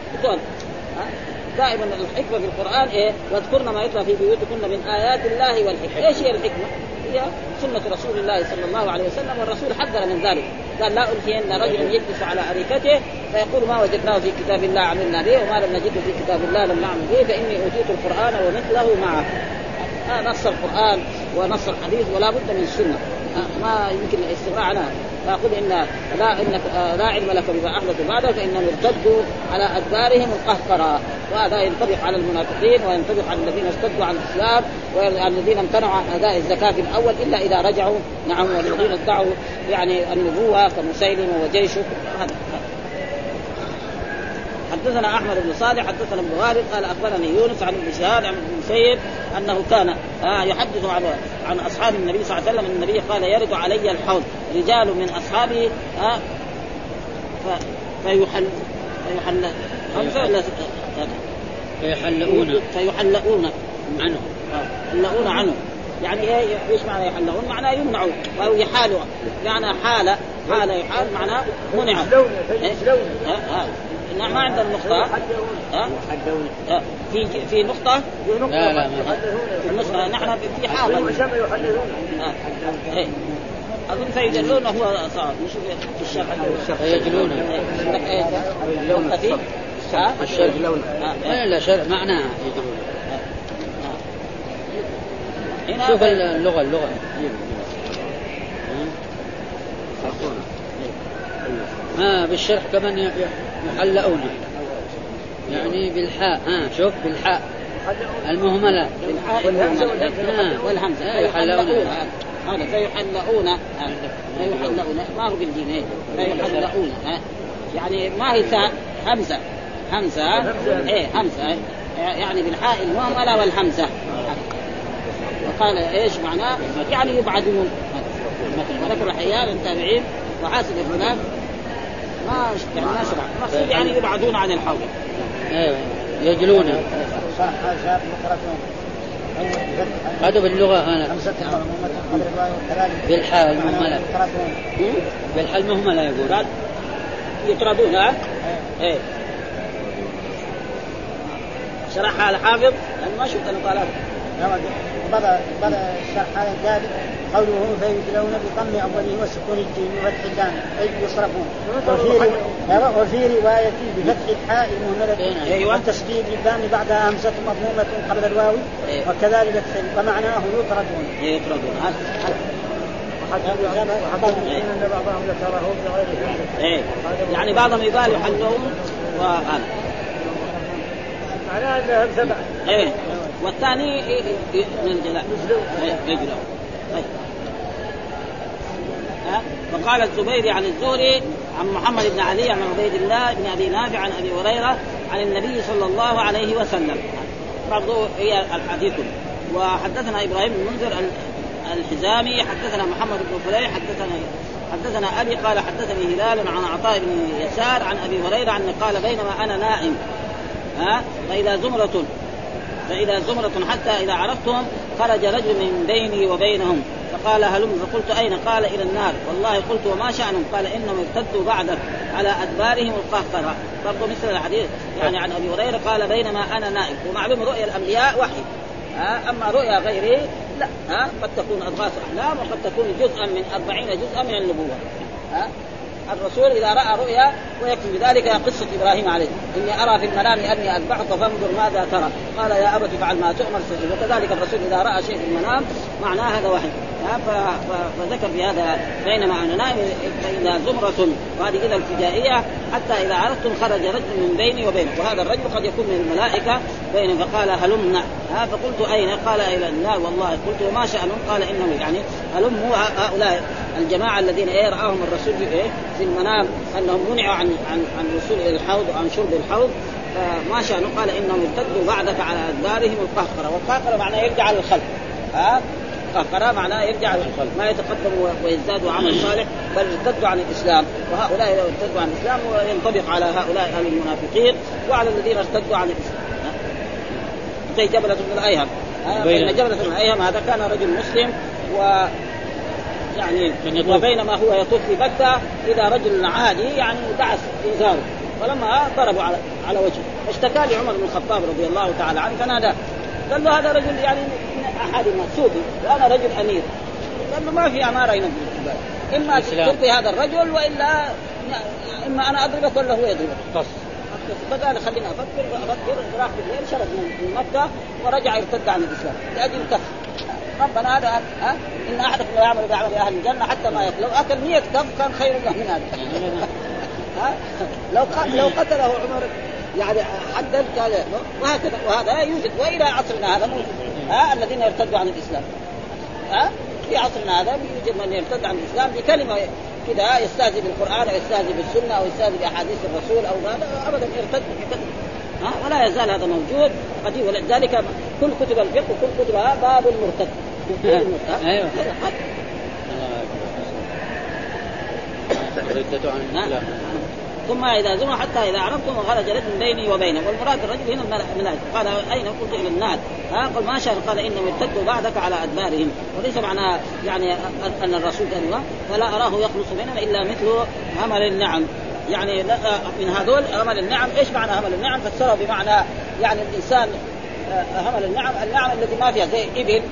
دائما الحكمة في القرآن إيه؟ واذكرن ما يتلى في بيوتكن من آيات الله والحكمة، إيش هي الحكمة؟ هي سنة رسول الله صلى الله عليه وسلم والرسول حذر من ذلك، قال لا الهين رجل يجلس على أريكته فيقول ما وجدناه في كتاب الله عملنا به وما لم نجده في كتاب الله لم نعمل به فإني أوتيت القرآن ومثله معه. آه نص القرآن ونص الحديث ولا بد من السنة. آه ما يمكن الاستغناء عنها. فأقول إن لا إنك آه لا علم لك بما احدث بعدك فانهم ارتدوا على أدبارهم القهقرى وهذا ينطبق على المنافقين وينطبق على الذين ارتدوا عن الإسلام والذين امتنعوا عن أداء الزكاة في الأول إلا إذا رجعوا. نعم والذين ادعوا يعني النبوة كمسيلمة وجيشه. هذا. حدثنا أحمد بن صالح حدثنا ابن والد قال أخبرني يونس عن ابن شهاب عن ابن المسيب أنه كان آه يحدث عن عن أصحاب النبي صلى الله عليه وسلم. النبي قال يرد علي الحوض رجال من اصحابه آه فيحل فيحل خمسه ولا فيحلؤون فيحلؤون عنه. يحلؤون عنه. يعني إيه إيش معنى يحلؤون؟ معناه يمنعوا أو يحالوا معنى حال حال يحال معناه منع. إيه؟ ما عندنا نقطة ها؟ في في نقطة؟ لا لا في النسخة نحن في حالة أظن فيجلون هو صعب مش في الشرح. فيجلون لون في الشرح. لا لا شرح. معناه يجلون. شوف اللغة اللغة. ها بالشرح كمان يحلؤون يعني بالحاء. ها شوف بالحاء. المهملة. بالحاء والهمزة والهمزة يحلؤون هذا فيحلؤون فيحلؤون ما هو بالجيم فيحلؤون يعني ما هي تاء همزة همزة إيه همزة يعني بالحاء المهملة والهمزة وقال إيش معناه؟ يعني يبعدون. وذكر أحيانا التابعين وحاسب هناك ما يعني ما شرع. المقصود يعني يبعدون عن الحوض أيوه يجلون. هذا باللغة هنا. بالحال المهملة. بالحال المهملة يقول. يطردون ها؟ إيه. شرحها الحافظ. لأنه ما شفت بدا بدا هذا الثالث قوله فيجلون بضم اوله وسكون الجيم وفتح اللام اي يصرفون وفي وفي روايه بفتح الحاء المهمله وتشديد اللام بعدها همزه مضمومه قبل الواو. وكذلك ومعناه يطردون يطردون يعني بعضهم يقال يحلون وهذا معناه انها سبع إيه والثاني من الجلاء يجلو طيب. وقال الزبيري عن الزهري عن محمد بن علي عن عبيد الله بن أبي نافع عن أبي هريرة عن النبي صلى الله عليه وسلم. برضو هي الحديث وحدثنا إبراهيم بن منذر الحزامي حدثنا محمد بن فليح حدثنا حدثنا أبي قال حدثني هلال عن عطاء بن يسار عن أبي هريرة انه قال بينما أنا نائم. ها؟ فإذا زمرة فإذا زمرة حتى إذا عرفتهم خرج رجل من بيني وبينهم. فقال هلم فقلت أين؟ قال إلى النار. والله قلت وما شأنهم؟ قال إنهم ارتدوا بعدك على أدبارهم القهقرة. برضو مثل الحديث يعني عن أبي هريرة قال بينما أنا نائم ومعلوم رؤيا الأنبياء وحي. أما رؤيا غيره لا. ها؟ قد تكون أضغاث أحلام وقد تكون جزءا من أربعين جزءا من النبوة. ها؟ الرسول إذا رأى رؤيا ويكفي بذلك قصة إبراهيم عليه. إني أرى في المنام أني أذبحك فانظر ماذا ترى. قال يا أبت فعل ما تؤمر وكذلك الرسول إذا رأى شيء في المنام معناه هذا وحي. فذكر في هذا بينما أنا نائم فاذا زمرة وهذه إذا الفجائية حتى إذا عرفتم خرج رجل من بيني وبينك. وهذا الرجل قد يكون من الملائكة بين فقال هلمنا. فقلت أين؟ قال إلى النار. والله قلت وما شأنهم؟ قال إنه يعني هلموا هؤلاء الجماعة الذين إيه رآهم الرسول إيه؟ في المنام أنهم منعوا عن عن عن الوصول إلى الحوض وعن شرب الحوض فما شانوا قال إنهم ارتدوا بعدك على أدبارهم القهقرة. والقهقرة معناه يرجع للخلف ها؟ قهقرة معناه يرجع ما يتقدم ويزداد عمل صالح بل ارتدوا عن الإسلام. وهؤلاء لو ارتدوا عن الإسلام ينطبق على هؤلاء أهل المنافقين وعلى الذين ارتدوا عن الإسلام. زي جبلة بن الأيهم. بين جبلة بن الأيهم هذا كان رجل مسلم و يعني وبينما هو يطوف في مكة إذا رجل عادي يعني دعس إنزاره فلما ضربوا على على وجهه. اشتكى لعمر بن الخطاب رضي الله تعالى عنه فناداه قال له هذا رجل يعني من أحد الناس صوفي وأنا رجل أمير. قال له ما في أمارة هنا في إما تلقي هذا الرجل وإلا إما أنا أضربك ولا هو يضربك. فقال خلينا أفكر أفكر. راح بالليل شرد من مكة ورجع يرتد عن الإسلام. لأجل كف. ربنا هذا ها؟ إن أحدكم لا يعمل بعمل أهل الجنة حتى ما يأكل. لو أكل 100 كف كان خير له من هذا. ها؟ لو لو قتله عمر يعني حدا قال وهكذا وهذا يوجد. وإلى عصرنا هذا موجود. ها؟ الذين يرتدوا عن الإسلام. ها؟ في عصرنا هذا يوجد من يرتد عن الإسلام بكلمة كذا يستهزئ بالقرآن أو يستهزئ بالسنة أو يستهزئ بأحاديث الرسول أو هذا ابدا يرتد ها؟ ولا يزال هذا موجود. قديم. ولذلك كل كتب الفقه وكل كتبها باب المرتد. أيوه. الاسلام ثم إذا زموا حتى إذا عرفتم وخرج من بيني وبينه. والمراد الرجل هنا الملائكه قال أين قلت إلى الناس؟ ها؟ قال ما شاء قال انهم ارتدوا بعدك على أدبارهم. وليس معنى يعني أن الرسول قال فلا أراه يخلص منهم إلا مثل همل النعم. يعني من هذول همل النعم. إيش معنى همل النعم؟ فسره بمعنى يعني الإنسان همل النعم. النعم التي ما فيها زي إبل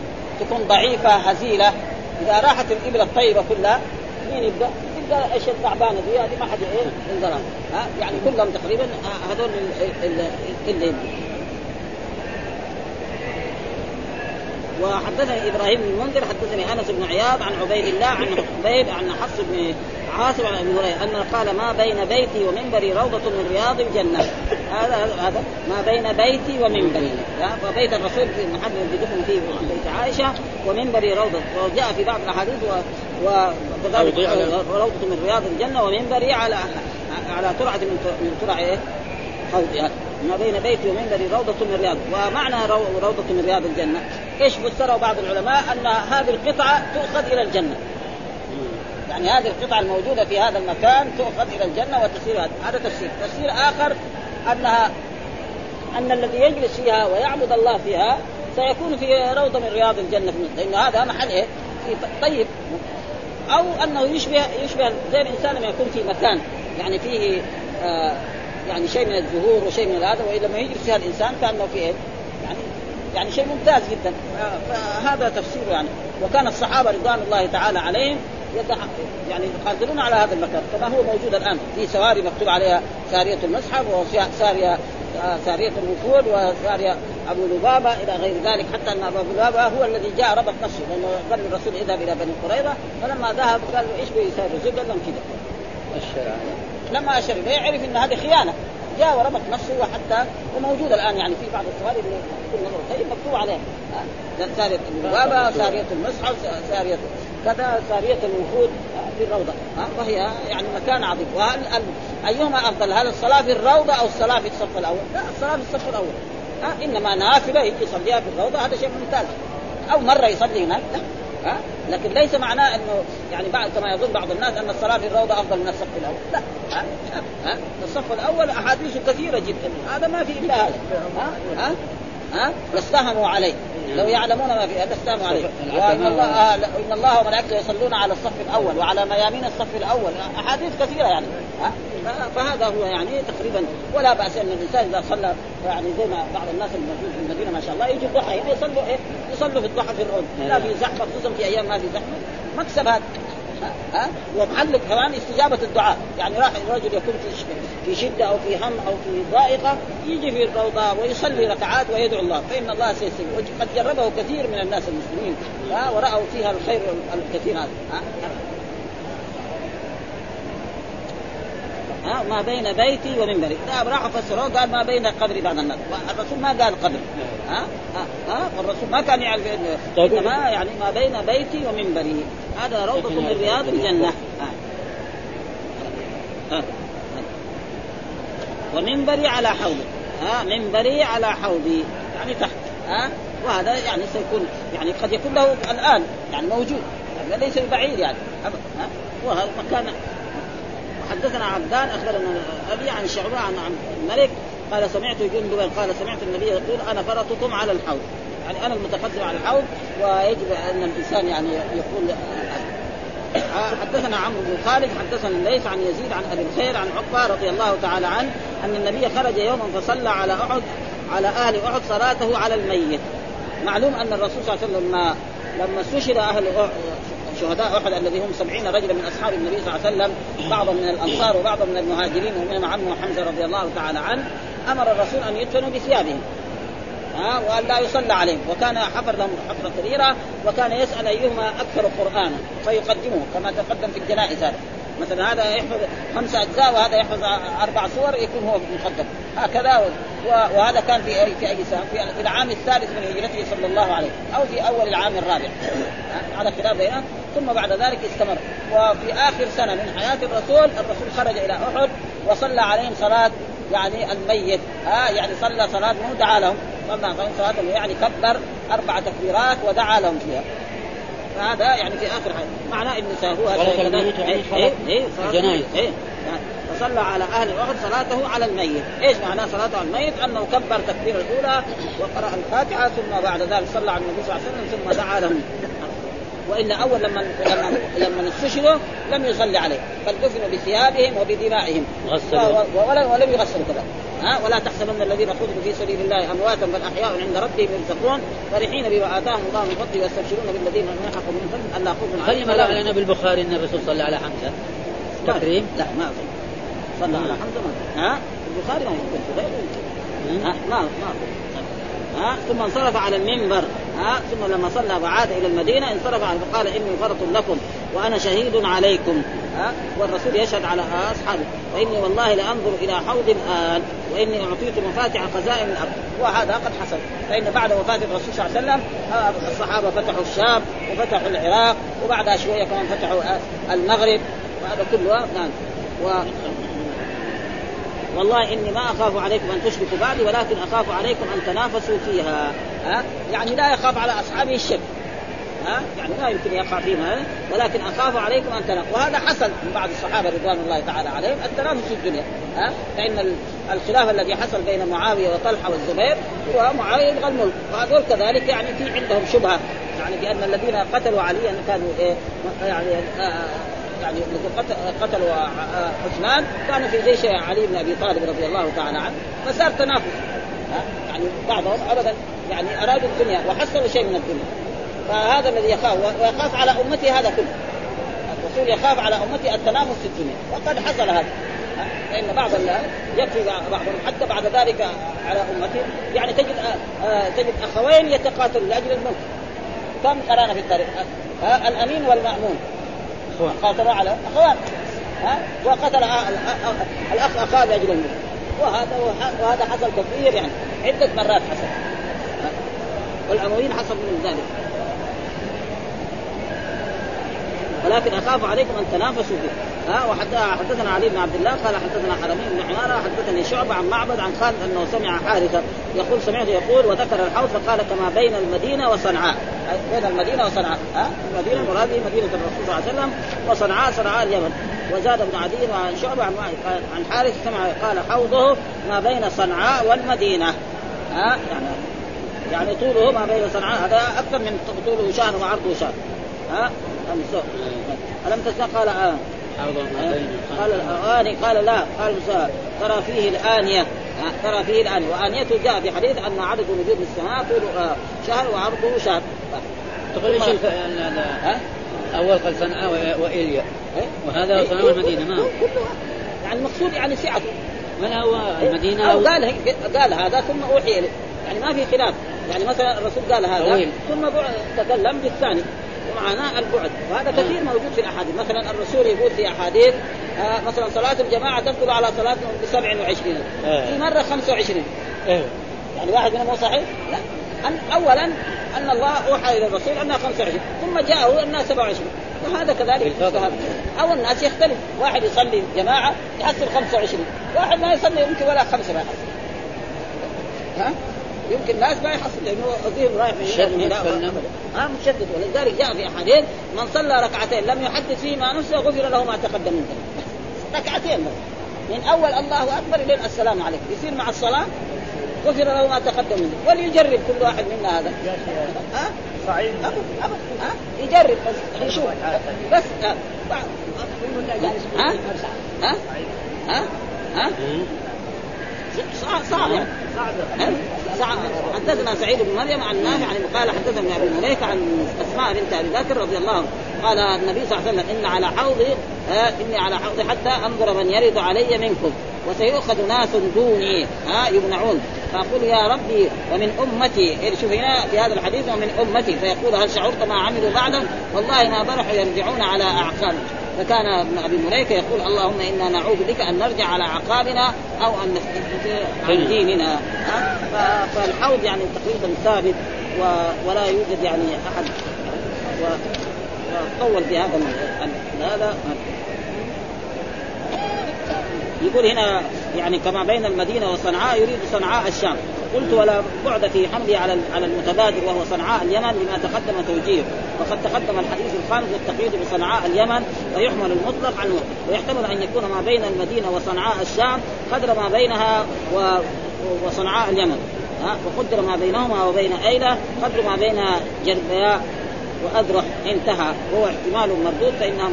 تكون ضعيفة هزيلة. إذا راحت الإبل الطيبة كلها مين يبدأ؟ يبدأ إيش التعبانه دي هذه ما حد انظلم ها؟ يعني كلهم تقريبا هذول اللي وحدثني إبراهيم بن المنذر حدثني أنس بن عياض عن عبيد الله عن عبيد عن حفص بن عاصم عن أبي هريرة ان قال ما بين بيتي ومنبري روضة من رياض الجنة. هذا هذا ما بين بيتي ومنبري. فبيت الرسول في المحل الذي دفن فيه بيت عائشة ومنبري روضة. وجاء في بعض الأحاديث وكذلك روضة من رياض الجنة ومنبري على على ترعة من ترع إيه؟ حوضها ما بين بيتي ومنبري روضة من رياض. ومعنى روضة من رياض الجنة. إيش فسره بعض العلماء؟ أن هذه القطعة تؤخذ إلى الجنة. يعني هذه القطعة الموجودة في هذا المكان تؤخذ إلى الجنة وتسير هذا. تفسير، تفسير آخر أنها أن الذي يجلس فيها ويعبد الله فيها سيكون في روضة من رياض الجنة. لأن هذا محل؟ في طيب. أو أنه يشبه يشبه زي الإنسان لما يكون في مكان. يعني فيه آه يعني شيء من الزهور وشيء من هذا ولما يجلس فيها الإنسان كأنه في إيه؟ يعني يعني شيء ممتاز جدا. فهذا تفسيره يعني. وكان الصحابة رضوان الله تعالى عليهم يعني يقاتلون على هذا المكان. كما هو موجود الآن في سواري مكتوب عليها سارية المصحف وساريه ساريه الوفود وسارية أبو لبابة إلى غير ذلك حتى أن أبو لبابة هو الذي جاء ربط نفسه لأنه قال الرسول إذهب إلى بني قريظة فلما ذهب قال له إيش بيساوي؟ الرسول قال لهم كذا. لما أشر إليه عرف إن هذه خيانة. جاء وربط نفسه وحتى وموجود الآن يعني في بعض السواري طيب مكتوب عليها سارية البابه سارية المصحف سارية كذا سارية الوفود في الروضة وهي يعني مكان عظيم. وهل أيهما أفضل هل الصلاة في الروضة أو الصلاة في الصف الأول؟ لا الصلاة في الصف الأول. ها؟ إنما نافلة يجي يصليها في الروضة هذا شيء ممتاز. أو مرة يصلي هناك لا ها؟ لكن ليس معناه إنه يعني بعد كما يظن بعض الناس أن الصلاة في الروضة أفضل من الصف الأول، لا ها؟ ها؟ الصف الأول أحاديث كثيرة جدا، هذا ما في إلا هذا. ها؟ ها؟ ها؟ عليه. لو يعلمون ما في لاستاموا عليه وإن الله آه إن الله وملائكته يصلون على الصف الأول وعلى ميامين الصف الأول. أحاديث كثيرة يعني. فهذا هو يعني تقريبا ولا بأس أن الإنسان إذا صلى يعني زي ما بعض الناس الموجود في المدينة ما شاء الله يجي الضحى يصلوا إيه؟ يصلوا في الضحى في الأرض لا في زحمة خصوصا في أيام ما في زحمة. مكسب هذا ها؟ ومحل كمان استجابة الدعاء. يعني راح الرجل يكون في في شدة أو في هم أو في ضائقة يجي في الروضة ويصلي ركعات ويدعو الله. فإن الله سيستجيب وقد جربه كثير من الناس المسلمين. ها؟ ورأوا فيها الخير الكثير هذا. ها ما بين بيتي ومنبري. لا راح فسروه قال ما بين قبري بعد الناس الرسول ما قال قبر. ها ها, ها والرسول ما كان يعرف طيب. إنما يعني ما بين بيتي ومنبري. هذا روضة من رياض الجنة. ها. ها. ومنبري على حوضي. ها منبري على حوضي. يعني تحت. ها وهذا يعني سيكون يعني قد يكون له الآن يعني موجود. يعني ليس بعيد يعني. ها وهذا مكان حدثنا عبدان أخبرنا أبي عن شعبة عن عبد الملك قال سمعت جندبا قال سمعت النبي يقول أنا فرطكم على الحوض. يعني أنا المتقدم على الحوض ويجب أن الإنسان يعني يقول حدثنا عمرو بن خالد حدثنا الليث عن يزيد عن أبي الخير عن عقبة رضي الله تعالى عنه أن النبي خرج يوما فصلى على أحد على أهل أحد صلاته على الميت. معلوم أن الرسول صلى الله عليه وسلم لما لما استشهد أهل شهداء أحد الذي هم سبعين رجلا من أصحاب النبي صلى الله عليه وسلم. بعضا من الأنصار وبعضا من المهاجرين ومنهم عمه حمزة رضي الله تعالى عنه. أمر الرسول أن يدفنوا بثيابهم. ها وأن لا يصلى عليهم. وكان حفر لهم حفرة كبيرة وكان يسأل أيهما أكثر قرآنا فيقدمه كما تقدم في الجنائز هذا. مثلا هذا يحفظ خمس أجزاء وهذا يحفظ أربع سور يكون هو مقدم. هكذا وهذا كان في في أي سنة؟ في العام الثالث من هجرته صلى الله عليه أو في أول العام الرابع. على خلاف بينهم. ثم بعد ذلك استمر. وفي آخر سنة من حياة الرسول الرسول خرج إلى أحد وصلى عليهم صلاة يعني الميت. ها؟ يعني صلى صلاة مو دعا لهم. صلى صلاة يعني كبر أربع تكبيرات ودعا لهم فيها. فهذا يعني في آخر حاجة معناه انه ساهوها إيه إيه إيه جنائز إيه فصلى على أهل احد صلاته على الميت، إيش معناه صلاته على الميت؟ أنه كبر تكبير الأولى وقرأ الفاتحة ثم بعد ذلك صلى على النبي صلى الله عليه وسلم ثم دعا لهم وإلا أول لما لما لما استشهدوا لم يصلي عليه بل دفنوا بثيابهم وبدمائهم. ولم ولم يغسلوا كذا. ها؟ ولا تحسبن الذين قتلوا في سبيل الله أمواتا بل أحياء عند ربهم يرزقون. فرحين بما آتاهم الله من فضله ويستبشرون بالذين لم يلحقوا من فضل الا خوف عليهم ولا لنا بالبخاري أن الرسول صلى على حمزة. تكريم؟ لا ما صلى على حمزة ما ها؟ البخاري ما يمكن ما ما ها؟ ثم انصرف على المنبر. ها ثم لما صلى وعاد إلى المدينة انصرف فقال إني فرط لكم وأنا شهيد عليكم ها والرسول يشهد على أصحابه وإني والله لأنظر إلى حوض الآن وإني أعطيت مفاتح خزائن الأرض وهذا قد حصل فإن بعد وفاة الرسول صلى الله عليه وسلم الصحابة فتحوا الشام وفتحوا العراق وبعدها شوية كمان فتحوا المغرب وهذا كله نعم و والله إني ما أخاف عليكم أن تشركوا بعدي ولكن أخاف عليكم أن تنافسوا فيها. ها؟ يعني لا يخاف على أصحابه الشرك ها؟ يعني ما يمكن يقع فيهم ولكن أخاف عليكم أن تنافسوا. وهذا حصل من بعض الصحابة رضوان الله تعالى عليهم التنافس في الدنيا. ها؟ فإن الخلاف الذي حصل بين معاوية وطلحة والزبير هو معاوية يبغى الملك. وهذول كذلك يعني في عندهم شبهة. يعني بأن الذين قتلوا عليا كانوا إيه؟ يعني آه يعني قتلوا عثمان كانوا في جيش علي بن أبي طالب رضي الله تعالى عنه فصار تنافس. يعني بعضهم ابدا يعني أرادوا الدنيا وحصلوا شيء من الدنيا. فهذا الذي يخاف ويخاف على امته هذا كله. الرسول يخاف على امته التنافس في الدنيا. وقد حصل هذا. فإن بعض يكفي بعضهم حتى بعد ذلك على امته يعني تجد آه تجد أخوين يتقاتلون لأجل الملك كم قرأنا في التاريخ؟ آه الأمين والمأمون. قاتلوا على أخوان. ها؟ وقتل الاخ أخاه لأجل الملك وهذا وهذا حصل كثير يعني. عدة مرات حصل. والأمويين حصل من ذلك. ولكن أخاف عليكم أن تنافسوا به ها وحدثنا علي بن عبد الله قال حدثنا حرمي بن عماره حدثني شعبة عن معبد عن خالد أنه سمع حارثه يقول سمعت يقول وذكر الحوض فقال كما بين المدينة وصنعاء. بين المدينة وصنعاء. ها المدينة المراد مدينة الرسول صلى الله عليه وسلم وصنعاء صنعاء اليمن. وزاد ابن عدي وعن شعبة عن عن حارث سمع قال حوضه ما بين صنعاء والمدينة. ها يعني يعني طوله ما بين صنعاء هذا أكثر من طوله شهر وعرضه شهر ها ألم تسمع؟ قال آه. قال الأغاني قال لا. قال ترى فيه الآنية. ترى فيه الآنية. وآنيته جاء في حديث أن عدد نجوم السماء طول شهر وعرضه شهر. تقول إيش؟ أول قال صنعاء وإيليا. إيه؟ وهذا صنعاء المدينة ما يعني المقصود يعني سعته. من هو المدينة أو قال قال هذا ثم أوحي إليه. يعني ما في خلاف. يعني مثلا الرسول قال هذا. ثم تكلم بالثاني. ومعناه البعد. وهذا كثير موجود في الأحاديث. مثلا الرسول يقول في أحاديث آه مثلا صلاة الجماعة تدخل على صلاة ب 27 في مرة 25 يعني واحد منهم صحيح؟ لا. أن اولا أن الله أوحى إلى الرسول أنها 25 ثم جاءه أنها 27 وهذا كذلك أو الناس يختلف. واحد يصلي جماعة يحصل 25 واحد ما يصلي يمكن ولا خمسة ما يحصل. ها؟ يمكن ناس ما يحصل لأنه ذهن رايح من هنا ها مشدد ولذلك جاء في أحاديث من صلى ركعتين لم يحدث فيما نفسه غفر له ما تقدم من ذنبه ركعتين بس. من أول الله أكبر إلى السلام عليكم. يصير مع الصلاة غفر له ما تقدم منه وليجرب كل واحد منا هذا. ها؟ صحيح. ابد ابد ها؟ يجرب بس. يشوف بس. ها؟ ها؟ ها؟ ها, ها؟ صعب صعب صعب حدثنا سعيد بن مريم عن نافع عن قال حدثنا ابي مليكة عن أسماء بنت أبي بكر رضي الله عنه. قال النبي صلى الله عليه وسلم إن على حوضي آه إني على حوضي حتى أنظر من يرد علي منكم. وسيؤخذ ناس دوني ها يمنعون. فأقول يا ربي ومن أمتي شوف هنا في هذا الحديث ومن أمتي. فيقول هل شعرت ما عملوا بعدا والله ما برحوا يرجعون على اعقابهم فكان ابن أبي مليكه يقول اللهم إنا نعوذ بك أن نرجع على عقابنا أو أن نستجيب عن ديننا. فالحوض يعني تقريبا ثابت ولا يوجد يعني أحد. وطول في هذا هذا يقول هنا يعني كما بين المدينة وصنعاء يريد صنعاء الشام. قلت ولا بعد في حمله على على المتبادر وهو صنعاء اليمن لما تقدم توجيه. وقد تقدم الحديث الخامس والتقييد بصنعاء اليمن فيحمل المطلق عنه ويحتمل أن يكون ما بين المدينة وصنعاء الشام قدر ما بينها و وصنعاء اليمن. ها؟ وقدر ما بينهما وبين أيلة قدر ما بين جربياء واذرح انتهى. وهو احتمال مردود فإنها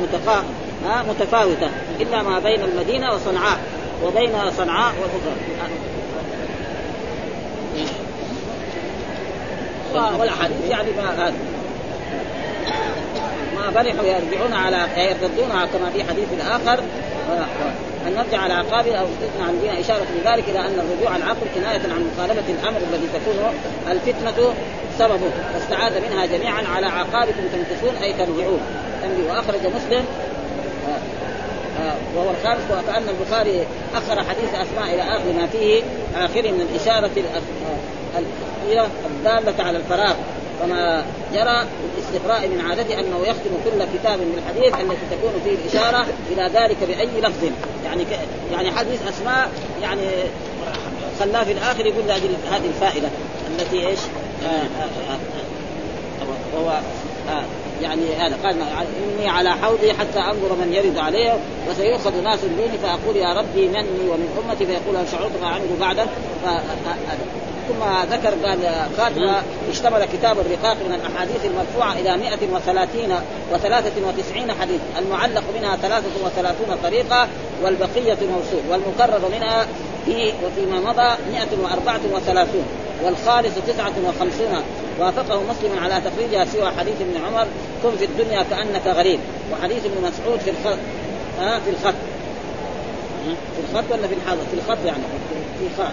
متفا... متفاوتة. إلا ما بين المدينة وصنعاء وبين صنعاء والاخرى والاحاديث يعني ما هذا ما فرحوا يرجعون على يرتدون كما في حديث اخر أن نرجع على عقابنا أو استثنى عن دين إشارة لذلك إلى أن الرجوع عن العقل كناية عن مخالفة الأمر الذي تكون الفتنة سببه. فاستعاذ منها جميعا على عقابكم تنكسون أي ترجعون. وأخرج مسلم وهو الخامس وكأن البخاري أخر حديث أسماء إلى آخر ما فيه آخر من الإشارة الدالة على الفراغ كما جرى الاستقراء من عادته أنه يختم كل كتاب من الحديث التي تكون فيه الإشارة إلى ذلك بأي لفظ يعني ك... يعني حديث أسماء يعني خلاه في الآخر يقول هذه الفائدة التي إيش؟ آه آه آه وهو آه يعني هذا قال إني على حوضي حتى أنظر من يرد عليه وسيؤخذ ناس دوني فأقول يا ربي مني ومن أمتي؟ فيقول شعرت ما عملوا بعدا ثم ذكر قال خاتمة اشتمل كتاب الرقاق من الأحاديث المرفوعة إلى 130 و93 حديث المعلق منها 33 طريقة والبقية موصول والمكرر منها في وفيما مضى 134 والخالص 59 وافقه مسلم على تخريجها سوى حديث ابن عمر كن في الدنيا كأنك غريب. وحديث ابن مسعود في الخط ها في الخط. في الخط ولا في الحاضر؟ في الخط يعني في خط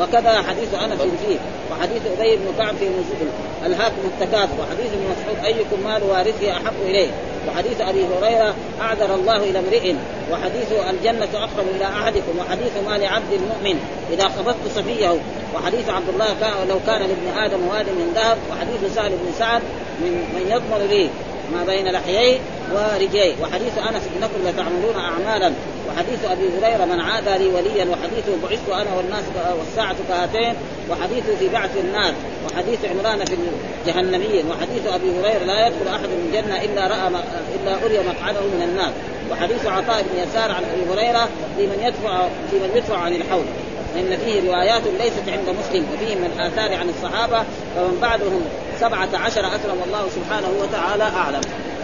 وكذا حديث أنس فيه وحديث أبي بن كعب في نزول الهاكم التكاثر. وحديث ابن مسعود أيكم مال وارثه أحب إليه. وحديث أبي هريرة أعذر الله إلى امرئ وحديث الجنة أقرب إلى أحدكم وحديث مال عبد المؤمن إذا قبضت صفيه. وحديث عبد الله لو كان لابن آدم واد من ذهب وحديث سهل بن سعد من من يضمن لي ما بين لحييه ورجليه. وحديث أنس إنكم لتعملون اعمالا. وحديث أبي هريرة من عادى لي وليا وحديث بعثت أنا والناس والساعة كهاتين وحديث في بعث النار وحديث عمران في الجهنميين وحديث أبي هريرة لا يدخل أحد من الجنة إلا رأى إلا أري مقعده من النار وحديث عطاء بن يسار عن أبي هريرة لمن يدفع في من يدفع عن الحوض لأن فيه روايات ليست عند مسلم وفيه من الاثار عن الصحابة فمن بعدهم سبعة عشر أكرم الله سبحانه وتعالى أعلم.